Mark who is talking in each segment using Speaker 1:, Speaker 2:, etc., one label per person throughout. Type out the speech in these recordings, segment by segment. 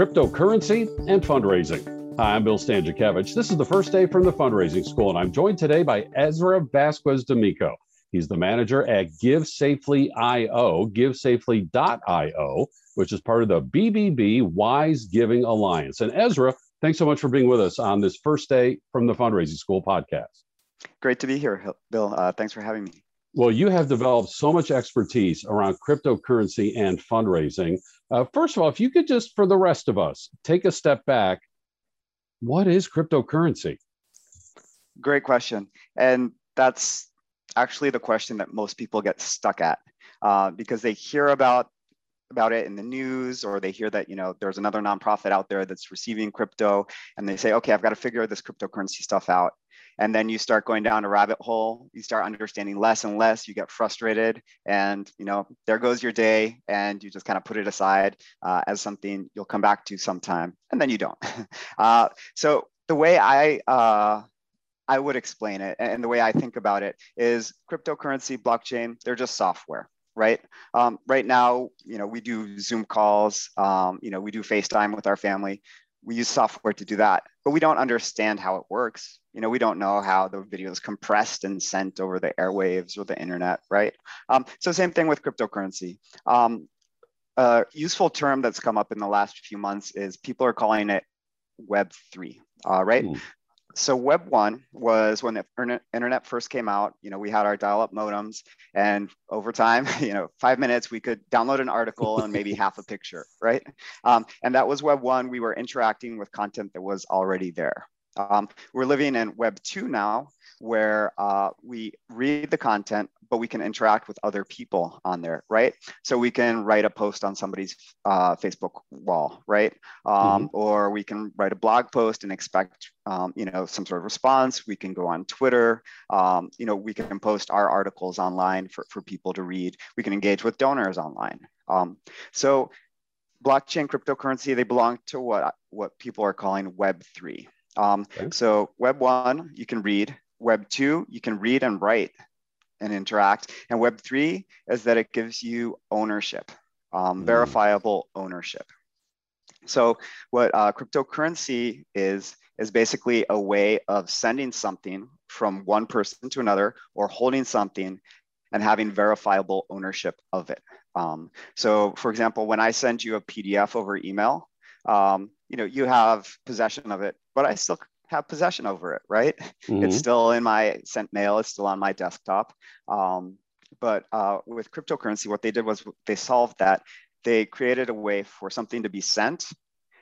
Speaker 1: cryptocurrency and fundraising. Hi, I'm Bill Stanczykiewicz. This is the first day from the fundraising school, and I'm joined today by Ezra Vasquez D'Amico. He's the manager at GiveSafely.io, GiveSafely.io, which is part of the BBB Wise Giving Alliance. And Ezra, thanks so much for being with us on this first day from the fundraising school podcast.
Speaker 2: Great to be here, Bill. Uh, thanks for having me.
Speaker 1: Well, you have developed so much expertise around cryptocurrency and fundraising. Uh, first of all, if you could just, for the rest of us, take a step back, what is cryptocurrency?
Speaker 2: Great question. And that's actually the question that most people get stuck at uh, because they hear about about it in the news or they hear that you know there's another nonprofit out there that's receiving crypto and they say okay i've got to figure this cryptocurrency stuff out and then you start going down a rabbit hole you start understanding less and less you get frustrated and you know there goes your day and you just kind of put it aside uh, as something you'll come back to sometime and then you don't uh, so the way i uh, I would explain it, and the way I think about it is cryptocurrency, blockchain, they're just software right? Um, right now, you know, we do Zoom calls, um, you know, we do FaceTime with our family we use software to do that, but we don't understand how it works. You know, we don't know how the video is compressed and sent over the airwaves or the internet, right? Um, so same thing with cryptocurrency. Um, a useful term that's come up in the last few months is people are calling it Web3, uh, right? Ooh so web one was when the internet first came out you know we had our dial-up modems and over time you know five minutes we could download an article and maybe half a picture right? Um, and that was web one. We were interacting with content that was already there. Um, we're living in web two now where uh, we read the content but we can interact with other people on there, right? So we can write a post on somebody's uh, Facebook wall, right? Um, mm-hmm. Or we can write a blog post and expect, um, you know, some sort of response. We can go on Twitter. Um, you know, we can post our articles online for, for people to read. We can engage with donors online. Um, so blockchain cryptocurrency, they belong to what, what people are calling Web3. Um, okay. So Web one, you can read. Web two, you can read and write and interact. And Web3 is that it gives you ownership, um, mm. verifiable ownership. So what uh, cryptocurrency is, is basically a way of sending something from one person to another or holding something and having verifiable ownership of it. Um, so for example, when I send you a PDF over email, um, you know, you have possession of it, but I still have possession over it, right? Mm-hmm. It's still in my sent mail, it's still on my desktop. Um, but uh, with cryptocurrency, what they did was they solved that. They created a way for something to be sent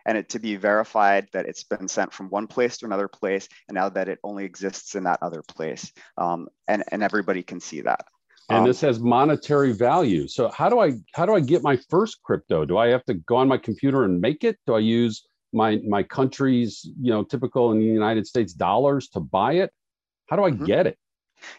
Speaker 2: and it to be verified that it's been sent from one place to another place, and now that it only exists in that other place. Um, and, and everybody can see that.
Speaker 1: And um, this has monetary value. So how do I how do I get my first crypto? Do I have to go on my computer and make it? Do I use my my country's you know typical in the United States dollars to buy it? How do I mm-hmm. get it?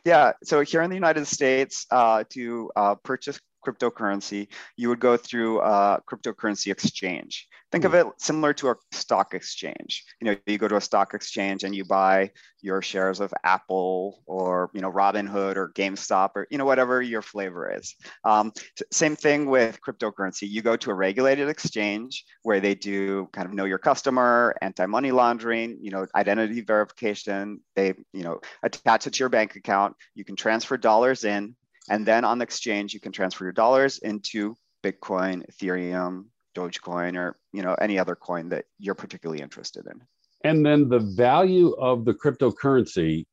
Speaker 2: Yeah, so here in the United States, uh, to uh, purchase cryptocurrency, you would go through a cryptocurrency exchange. Think of hmm. it similar to a stock exchange. You know, you go to a stock exchange and you buy your shares of Apple or you know Robinhood or GameStop or you know whatever your flavor is. Um, same thing with cryptocurrency. You go to a regulated exchange where they do kind of know your customer, anti-money laundering, you know, identity verification. They you know attach it to your bank account. You can transfer dollars in and then on the exchange, you can transfer your dollars into Bitcoin, Ethereum, Dogecoin, or you know any other coin that you're particularly interested in.
Speaker 1: And then the value of the cryptocurrency,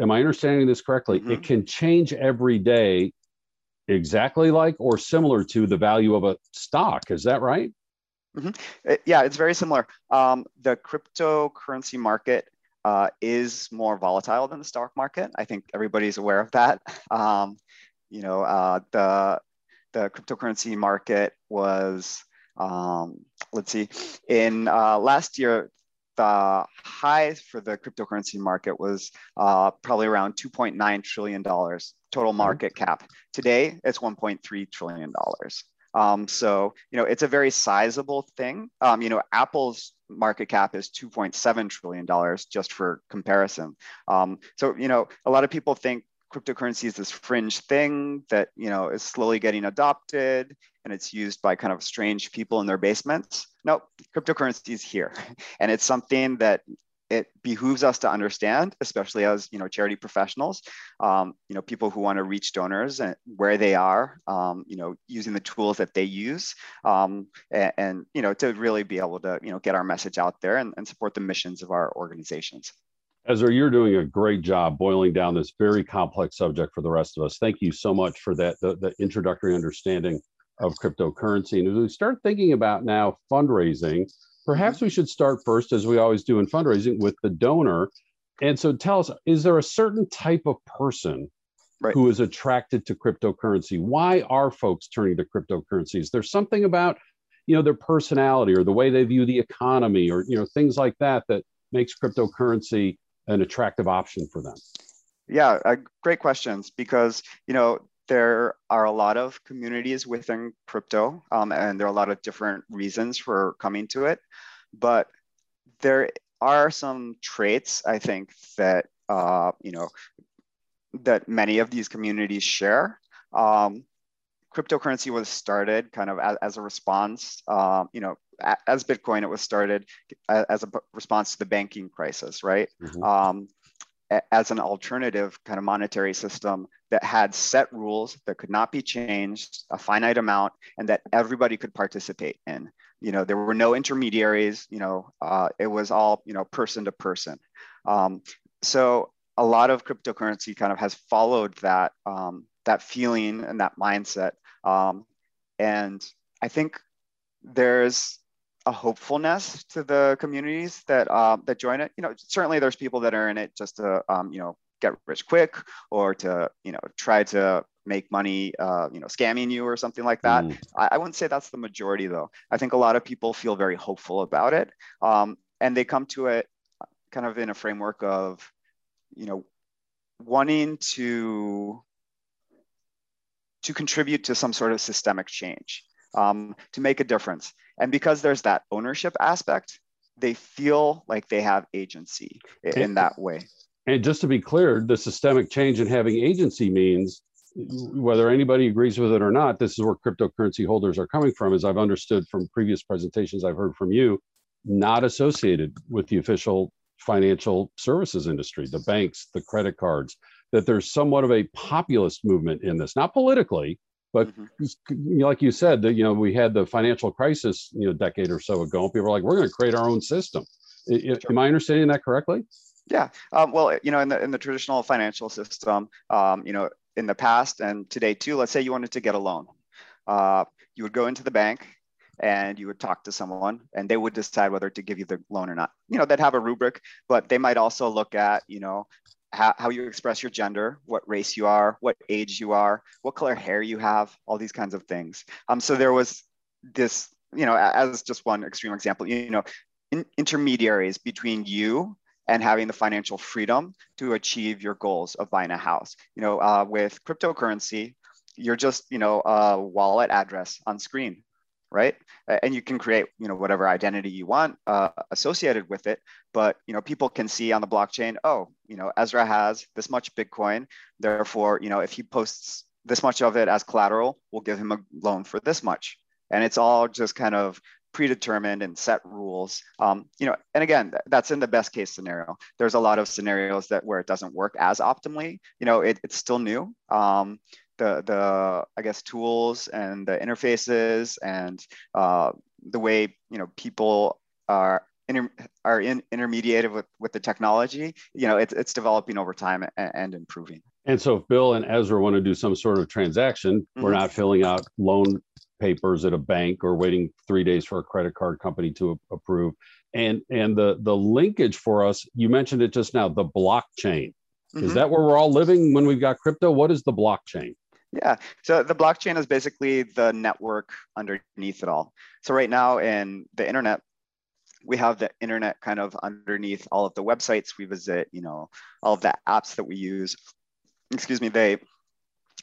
Speaker 1: am I understanding this correctly? Mm-hmm. It can change every day exactly like or similar to the value of a stock. Is that right?
Speaker 2: Mm-hmm. It, yeah, it's very similar. Um, the cryptocurrency market uh, is more volatile than the stock market. I think everybody's aware of that. Um, you know, uh, the the cryptocurrency market was, um, let's see, in uh, last year, the high for the cryptocurrency market was uh, probably around 2.9 trillion dollars total mm-hmm. market cap. Today, it's 1.3 trillion dollars. Um, so, you know, it's a very sizable thing. Um, you know, Apple's market cap is 2.7 trillion dollars, just for comparison. Um, so, you know, a lot of people think cryptocurrency is this fringe thing that you know is slowly getting adopted and it's used by kind of strange people in their basements no, cryptocurrency is here, and it's something that it behooves us to understand, especially as you know charity professionals, um, you know people who want to reach donors and where they are, um, you know using the tools that they use, um, and, and, you know to really be able to you know get our message out there and, and support the missions of our organizations.
Speaker 1: Ezra, you're doing a great job boiling down this very complex subject for the rest of us. Thank you so much for that the, the introductory understanding of cryptocurrency. And as we start thinking about now fundraising, perhaps we should start first, as we always do in fundraising, with the donor. And so tell us, is there a certain type of person right. who is attracted to cryptocurrency? Why are folks turning to cryptocurrency? Is there something about you know their personality or the way they view the economy or you know things like that that makes cryptocurrency an attractive option for them?
Speaker 2: Yeah, uh, great questions because you know there are a lot of communities within crypto, um, and there are a lot of different reasons for coming to it. But there are some traits I think that uh, you know that many of these communities share. Um, cryptocurrency was started kind of as, as a response, uh, you know, as Bitcoin, it was started as a response to the banking crisis, right? Mm-hmm. Um, as an alternative kind of monetary system that had set rules that could not be changed, a finite amount, and that everybody could participate in. You know, there were no intermediaries. You know, uh, it was all you know person to person. Um, so a lot of cryptocurrency kind of has followed that um, that feeling and that mindset. Um, and I think there's a hopefulness to the communities that uh, that join it. You know, certainly there's people that are in it just to um, you know get rich quick or to you know try to make money uh, you know scamming you or something like that mm. I, I, wouldn't say that's the majority though i think a lot of people feel very hopeful about it um, and they come to it kind of in a framework of you know wanting to to contribute to some sort of systemic change um, to make a difference. And because there's that ownership aspect they feel like they have agency in, in that way.
Speaker 1: And just to be clear, the systemic change and having agency means whether anybody agrees with it or not, this is where cryptocurrency holders are coming from, as I've understood from previous presentations I've heard from you, not associated with the official financial services industry, the banks, the credit cards, that there's somewhat of a populist movement in this, not politically, but mm-hmm. like you said, that you know we had the financial crisis, you know, a decade or so ago. And people were like, "We're going to create our own system." Sure. Am I understanding that correctly?
Speaker 2: Yeah. Um, well, you know, in the in the traditional financial system, um, you know, in the past and today too, let's say you wanted to get a loan, uh, you would go into the bank and you would talk to someone and they would decide whether to give you the loan or not. You know, they'd have a rubric, but they might also look at, you know, how, how you express your gender, what race you are, what age you are, what color hair you have, all these kinds of things. Um, so there was this, you know, as just one extreme example, you know, in, intermediaries between you and having the financial freedom to achieve your goals of buying a house. You know, uh, with cryptocurrency, you're just you know a wallet address on screen, right? And you can create you know whatever identity you want uh, associated with it. But you know people can see on the blockchain, oh, you know Ezra has this much Bitcoin, therefore you know if he posts this much of it as collateral, we'll give him a loan for this much. And it's all just kind of predetermined and set rules. Um, you know, and again, that's in the best case scenario. There's a lot of scenarios that where it doesn't work as optimally. You know, it, it's still new. Um, the the I guess tools and the interfaces and uh, the way you know people are inter, are in, intermediated with, with the technology, you know, it's, it's developing over time and, and, improving.
Speaker 1: And so if Bill and Ezra want to do some sort of transaction, mm-hmm. we're not filling out loan papers at a bank or waiting three days for a credit card company to approve. And and the the linkage for us, you mentioned it just now, the blockchain. Mm-hmm. Is that where we're all living when we've got crypto? What is the blockchain?
Speaker 2: Yeah, so the blockchain is basically the network underneath it all. So right now in the internet, we have the internet kind of underneath all of the websites we visit, you know, all of the apps that we use. Excuse me, they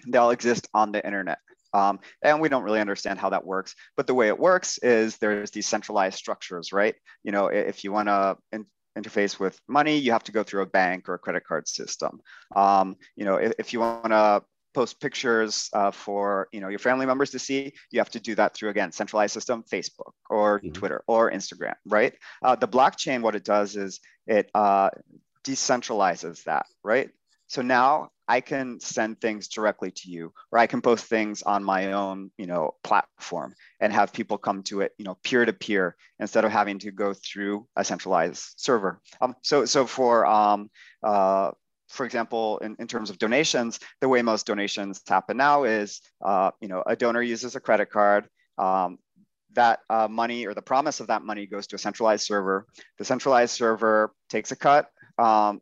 Speaker 2: they all exist on the internet. Um, and we don't really understand how that works. But the way it works is there's these centralized structures, right? You know, if you want to in- interface with money, you have to go through a bank or a credit card system. Um, you know, if, if you want to post pictures uh, for you know your family members to see, you have to do that through again centralized system, Facebook or mm-hmm. Twitter or Instagram, right? Uh, the blockchain, what it does is it uh, decentralizes that, right? So now I can send things directly to you, or I can post things on my own, you know, platform and have people come to it, you know, peer to peer instead of having to go through a centralized server. Um, so, so for um, uh, for example, in, in terms of donations, the way most donations happen now is, uh, you know, a donor uses a credit card. Um, that uh, money or the promise of that money goes to a centralized server. The centralized server takes a cut, um,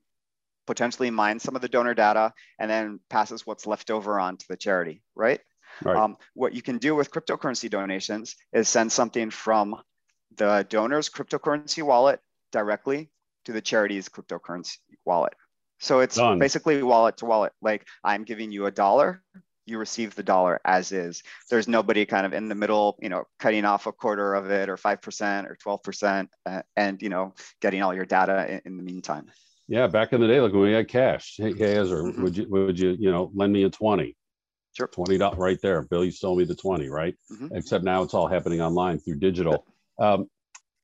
Speaker 2: potentially mines some of the donor data, and then passes what's left over on to the charity, right? right. Um, what you can do with cryptocurrency donations is send something from the donor's cryptocurrency wallet directly to the charity's cryptocurrency wallet. So it's Done. basically wallet to wallet. Like I'm giving you a dollar, you receive the dollar as is. There's nobody kind of in the middle, you know, cutting off a quarter of it or 5% or 12% uh, and, you know, getting all your data in, in, the meantime.
Speaker 1: Yeah. Back in the day, like when we had cash, hey, hey Ezra, mm-hmm. would you, would you, you know, lend me a 20?
Speaker 2: Sure.
Speaker 1: $20 right there. Bill, you stole me the 20, right? Mm-hmm. Except now it's all happening online through digital. Um,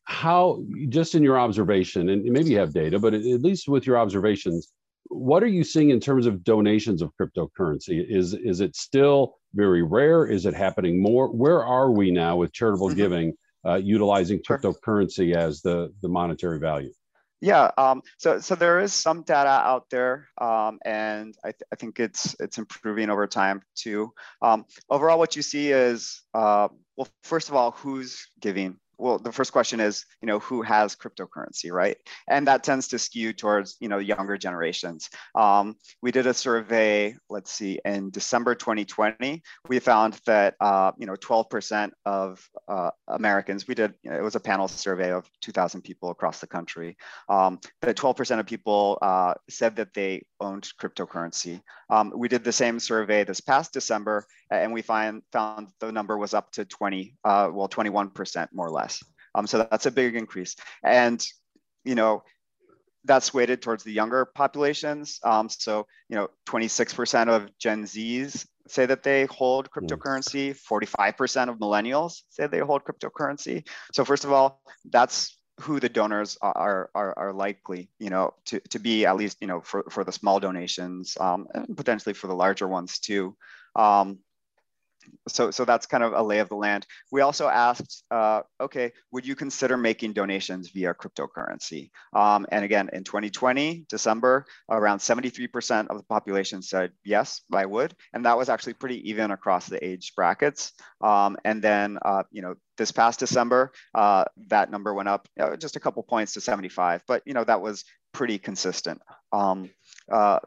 Speaker 1: how, just in your observation, and maybe you have data, but at least with your observations, what are you seeing in terms of donations of cryptocurrency? Is is it still very rare? Is it happening more? Where are we now with charitable mm-hmm. giving, uh, utilizing cryptocurrency as the the monetary value?
Speaker 2: Yeah, um, so so there is some data out there, um, and I, th- I, think it's it's improving over time too. Um, overall, what you see is uh, well, first of all, who's giving well the first question is you know who has cryptocurrency right? And that tends to skew towards you know younger generations. Um, we did a survey let's see in december 2020 we found that uh, you know 12% of uh, americans we did you know, it was a panel survey of 2000 people across the country um, that 12% of people uh, said that they owned cryptocurrency. Um, we did the same survey this past december and we find found the number was up to 20 uh, well 21% more or less um, so that's a big increase. And, you know, that's weighted towards the younger populations. Um, so, you know, 26% of Gen Zs say that they hold cryptocurrency, 45% of millennials say they hold cryptocurrency. So first of all, that's who the donors are, are, are likely, you know, to, to be at least, you know, for, for the small donations um, and potentially for the larger ones too. Um, so, so that's kind of a lay of the land. We also asked, uh, okay, would you consider making donations via cryptocurrency? Um, and again, in 2020, December, around 73% of the population said, yes, I would. And that was actually pretty even across the age brackets. Um, and then, uh, you know, this past December, uh, that number went up you know, just a couple points to 75, but, you know, that was pretty consistent. Um, uh,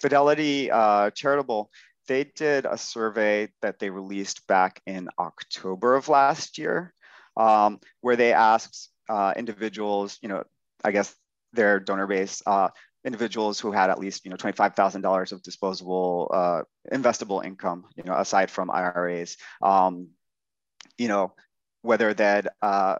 Speaker 2: Fidelity uh, Charitable they did a survey that they released back in October of last year, um, where they asked uh, individuals, you know, I guess their donor base, uh, individuals who had at least, you know, $25,000 of disposable uh, investable income, you know, aside from IRAs, um, you know, whether they'd uh,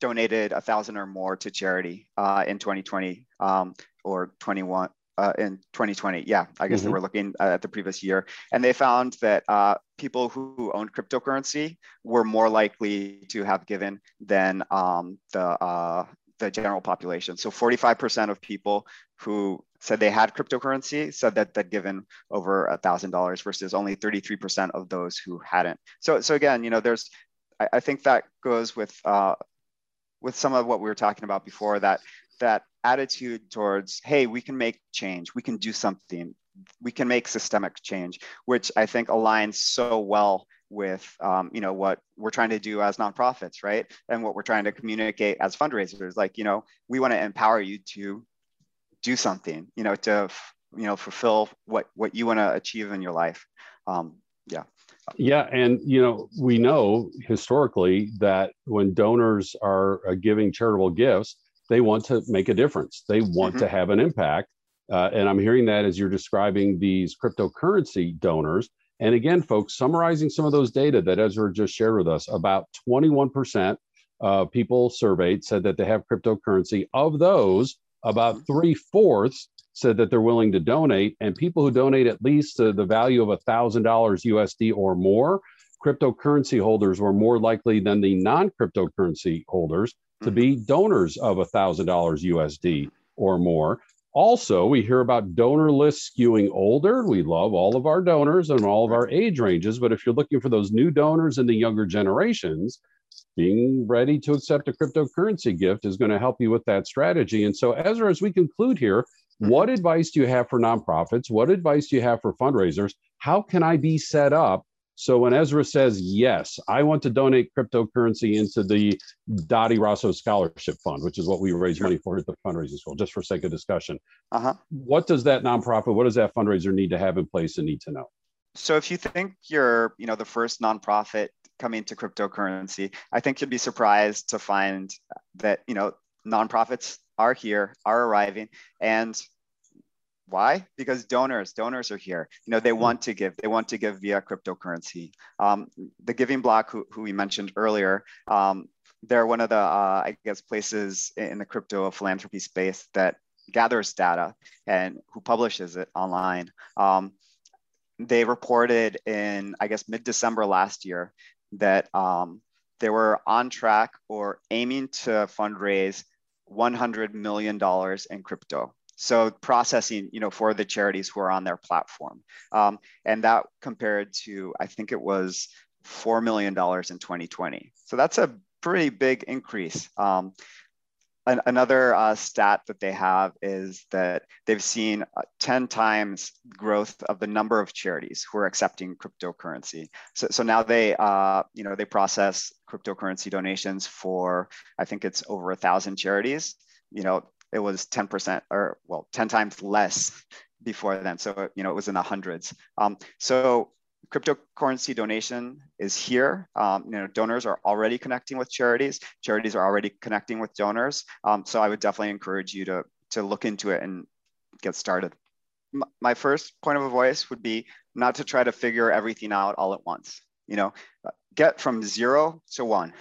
Speaker 2: donated a thousand or more to charity uh, in 2020 um, or 21 uh, in 2020. Yeah, I guess mm-hmm. they were looking at the previous year, and they found that uh, people who owned cryptocurrency were more likely to have given than um, the uh, the general population. So 45% of people who said they had cryptocurrency said that they'd given over a thousand dollars versus only 33% of those who hadn't. So so again, you know, there's I, I think that goes with uh, with some of what we were talking about before that that attitude towards hey we can make change. We can do something. We can make systemic change which i think aligns so well with um, you know what we're trying to do as nonprofits right? And what we're trying to communicate as fundraisers. Like you know we want to empower you to do something you know to you know fulfill what what you want to achieve in your life. Um, yeah.
Speaker 1: Yeah and you know we know historically that when donors are uh, giving charitable gifts they want to make a difference. They want mm-hmm. to have an impact. Uh, and I'm hearing that as you're describing these cryptocurrency donors. And again, folks, summarizing some of those data that Ezra just shared with us, about 21% of people surveyed said that they have cryptocurrency. Of those, about mm-hmm. three fourths said that they're willing to donate. And people who donate at least to the value of $1,000 USD or more, cryptocurrency holders were more likely than the non cryptocurrency holders to mm-hmm. be donors of $1,000 USD or more. Also, we hear about donor lists skewing older. We love all of our donors and all of our age ranges, but if you're looking for those new donors in the younger generations, being ready to accept a cryptocurrency gift is going to help you with that strategy. And so, Ezra, as we conclude here, mm-hmm. what advice do you have for nonprofits? What advice do you have for fundraisers? How can I be set up so when Ezra says, yes, I want to donate cryptocurrency into the Dottie Rosso Scholarship Fund, which is what we raise money for at the fundraising school, just for sake of discussion. Uh-huh. What does that nonprofit, what does that fundraiser need to have in place and need to know?
Speaker 2: So if you think you're, you know, the first nonprofit coming to cryptocurrency, I think you'd be surprised to find that, you know, nonprofits are here, are arriving, and why? Because donors, donors are here. You know, they hmm. want to give. They want to give via cryptocurrency. Um, the Giving Block, who, who we mentioned earlier, um, they're one of the, uh, I guess, places in the crypto philanthropy space that gathers data and who publishes it online. Um, they reported in, I guess, mid-December last year that um, they were on track or aiming to fundraise $100 million in crypto so processing, you know, for the charities who are on their platform. Um, and that compared to, I think it was $4 million in 2020. So that's a pretty big increase. Um, an, another uh, stat that they have is that they've seen uh, 10 times growth of the number of charities who are accepting cryptocurrency. So, so now they, uh, you know, they process cryptocurrency donations for, I think it's over a thousand charities. You know, it was 10% or well 10 times less before then. So you know it was in the hundreds. Um, so cryptocurrency donation is here. Um, you know donors are already connecting with charities. Charities are already connecting with donors. Um, so i would definitely encourage you to to look into it and get started. My first point of advice would be not to try to figure everything out all at once. You know get from zero to one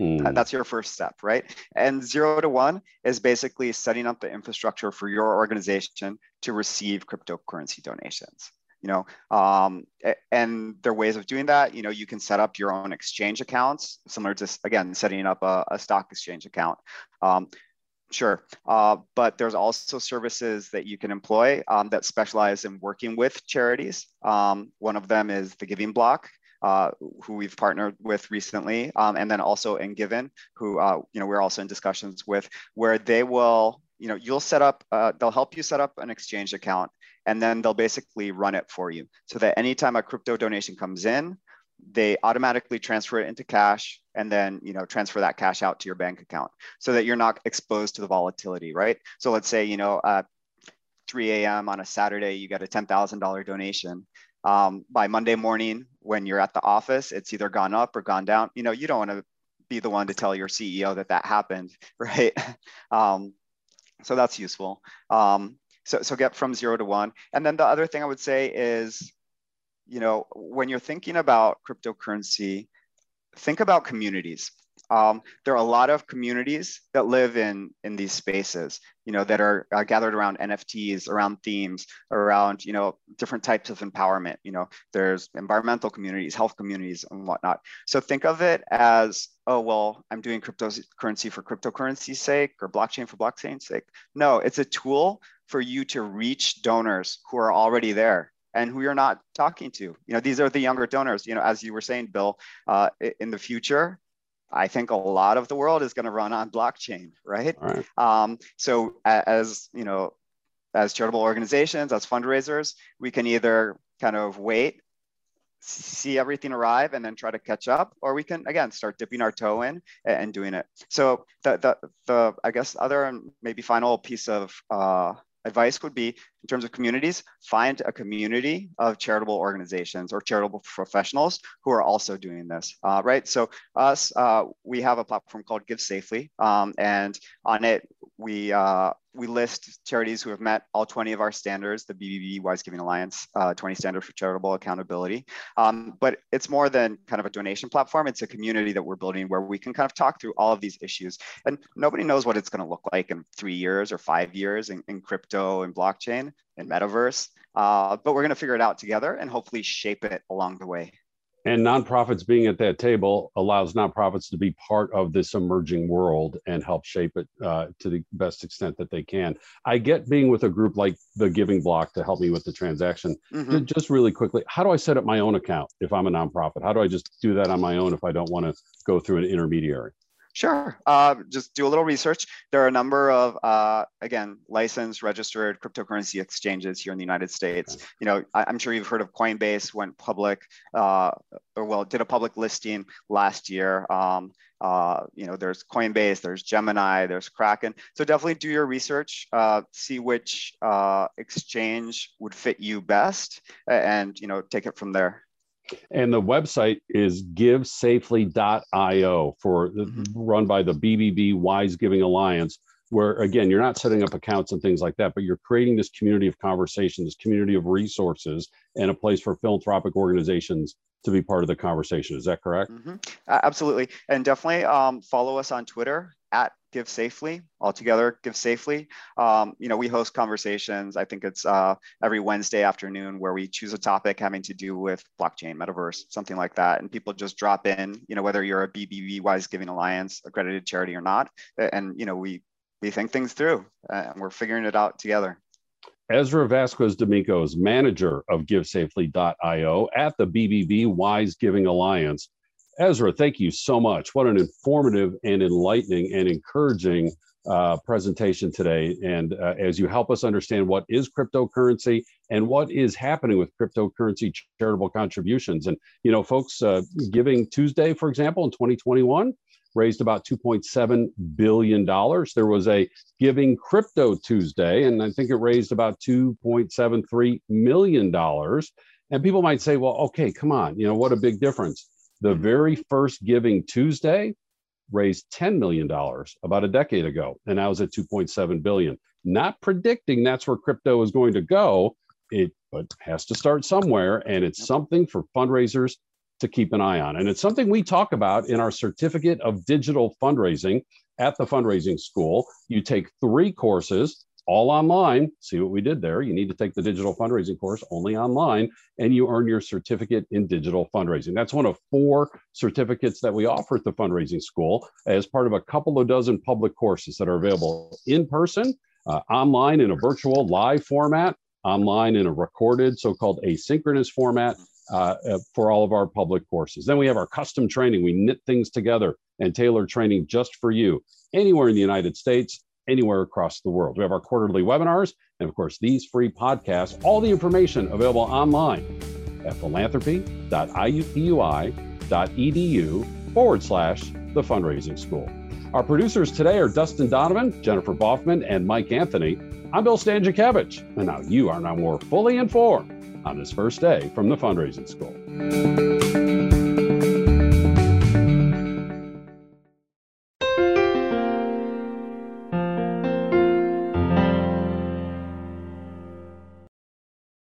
Speaker 2: Mm. That's your first step, right? And zero to one is basically setting up the infrastructure for your organization to receive cryptocurrency donations. You know, um, and there are ways of doing that. You know, you can set up your own exchange accounts, similar to again setting up a, a stock exchange account. Um, Sure, uh, but there's also services that you can employ um, that specialize in working with charities. Um, one of them is the Giving Block, uh, who we've partnered with recently, um, and then also Engiven, who uh, you know we're also in discussions with, where they will, you know, you'll set up, uh, they'll help you set up an exchange account, and then they'll basically run it for you, so that anytime a crypto donation comes in, they automatically transfer it into cash and then you know transfer that cash out to your bank account so that you're not exposed to the volatility right? So let's say you know uh, 3 a.m on a saturday you get a $10000 donation um, by Monday morning when you're at the office, it's either gone up or gone down. You know, you don't want to be the one to tell your CEO that that happened, right? um, so that's useful. Um, so, so get from zero to one. And then the other thing I would say is, you know, when you're thinking about cryptocurrency, think about communities um, there are a lot of communities that live in in these spaces you know that are uh, gathered around nfts around themes around you know different types of empowerment you know there's environmental communities health communities and whatnot so think of it as oh well i'm doing cryptocurrency for cryptocurrency's sake or blockchain for blockchain's sake no it's a tool for you to reach donors who are already there and who you're not talking to. You know, these are the younger donors. You know, as you were saying, Bill, uh, in the future, I think a lot of the world is going to run on blockchain, right? right. Um, so as you know, as charitable organizations, as fundraisers, we can either kind of wait, see everything arrive, and then try to catch up, or we can again start dipping our toe in and doing it. So the the, the I guess other maybe final piece of uh, advice would be in terms of communities, find a community of charitable organizations or charitable professionals who are also doing this, uh, right? So us, uh, we have a platform called Give Safely, um, and on it, we uh, we list charities who have met all 20 of our standards, the BBB Wise Giving Alliance uh, 20 standards for charitable accountability. Um, but it's more than kind of a donation platform. It's a community that we're building where we can kind of talk through all of these issues. And nobody knows what it's going to look like in three years or five years in, in crypto and blockchain and metaverse. Uh, but we're going to figure it out together and hopefully shape it along the way.
Speaker 1: And nonprofits being at that table allows nonprofits to be part of this emerging world and help shape it uh, to the best extent that they can. I get being with a group like the Giving Block to help me with the transaction. Mm-hmm. Just really quickly, how do I set up my own account if I'm a nonprofit? How do I just do that on my own if I don't want to go through an intermediary?
Speaker 2: Sure. Uh, just do a little research. There are a number of, uh, again, licensed, registered cryptocurrency exchanges here in the United States. You know, I, am sure you've heard of Coinbase went public, uh, or well, did a public listing last year. Um, uh, you know, there's Coinbase, there's Gemini, there's Kraken. So definitely do your research, uh, see which uh, exchange would fit you best, and you know, take it from there.
Speaker 1: And the website is givesafely.io for mm-hmm. run by the BBB Wise Giving Alliance, where again, you're not setting up accounts and things like that, but you're creating this community of conversation, this community of resources, and a place for philanthropic organizations to be part of the conversation. Is that correct?
Speaker 2: Mm-hmm. Uh, absolutely. And definitely um, follow us on Twitter at give safely all together give safely. Um, you know we host conversations. I think it's uh, every wednesday afternoon where we choose a topic having to do with blockchain metaverse something like that. And people just drop in you know whether you're a bbb wise giving alliance accredited charity or not. And you know we we think things through uh, and we're figuring it out together.
Speaker 1: Ezra Vasquez D'Amico is manager of GiveSafely.io at the BBB Wise Giving Alliance. Ezra, thank you so much. What an informative and enlightening and encouraging uh, presentation today. And uh, as you help us understand what is cryptocurrency and what is happening with cryptocurrency charitable contributions. And, you know, folks, uh, Giving Tuesday, for example, in 2021, raised about $2.7 billion. There was a Giving Crypto Tuesday, and I think it raised about $2.73 million. And people might say, well, okay, come on, you know, what a big difference. The mm-hmm. very first Giving Tuesday raised $10 million about a decade ago, and now is at 2.7 billion. Not predicting that's where crypto is going to go. It but has to start somewhere, and it's something for fundraisers to keep an eye on. And it's something we talk about in our certificate of digital fundraising at the fundraising school. You take three courses all online. See what we did there. You need to take the digital fundraising course only online, and you earn your certificate in digital fundraising. That's one of four certificates that we offer at the fundraising school as part of a couple of dozen public courses that are available in person, uh, online in a virtual live format, online in a recorded so called asynchronous format. Uh, uh, for all of our public courses. Then we have our custom training. We knit things together and tailor training just for you anywhere in the United States anywhere across the world. We have our quarterly webinars, and of course, these free podcasts, all the information available online at philanthropy.iupui.edu forward slash the fundraising school. Our producers today are Dustin Donovan, Jennifer Boffman, and Mike Anthony. I'm Bill Stanczykiewicz, and now you are now more fully informed on this first day from the fundraising school.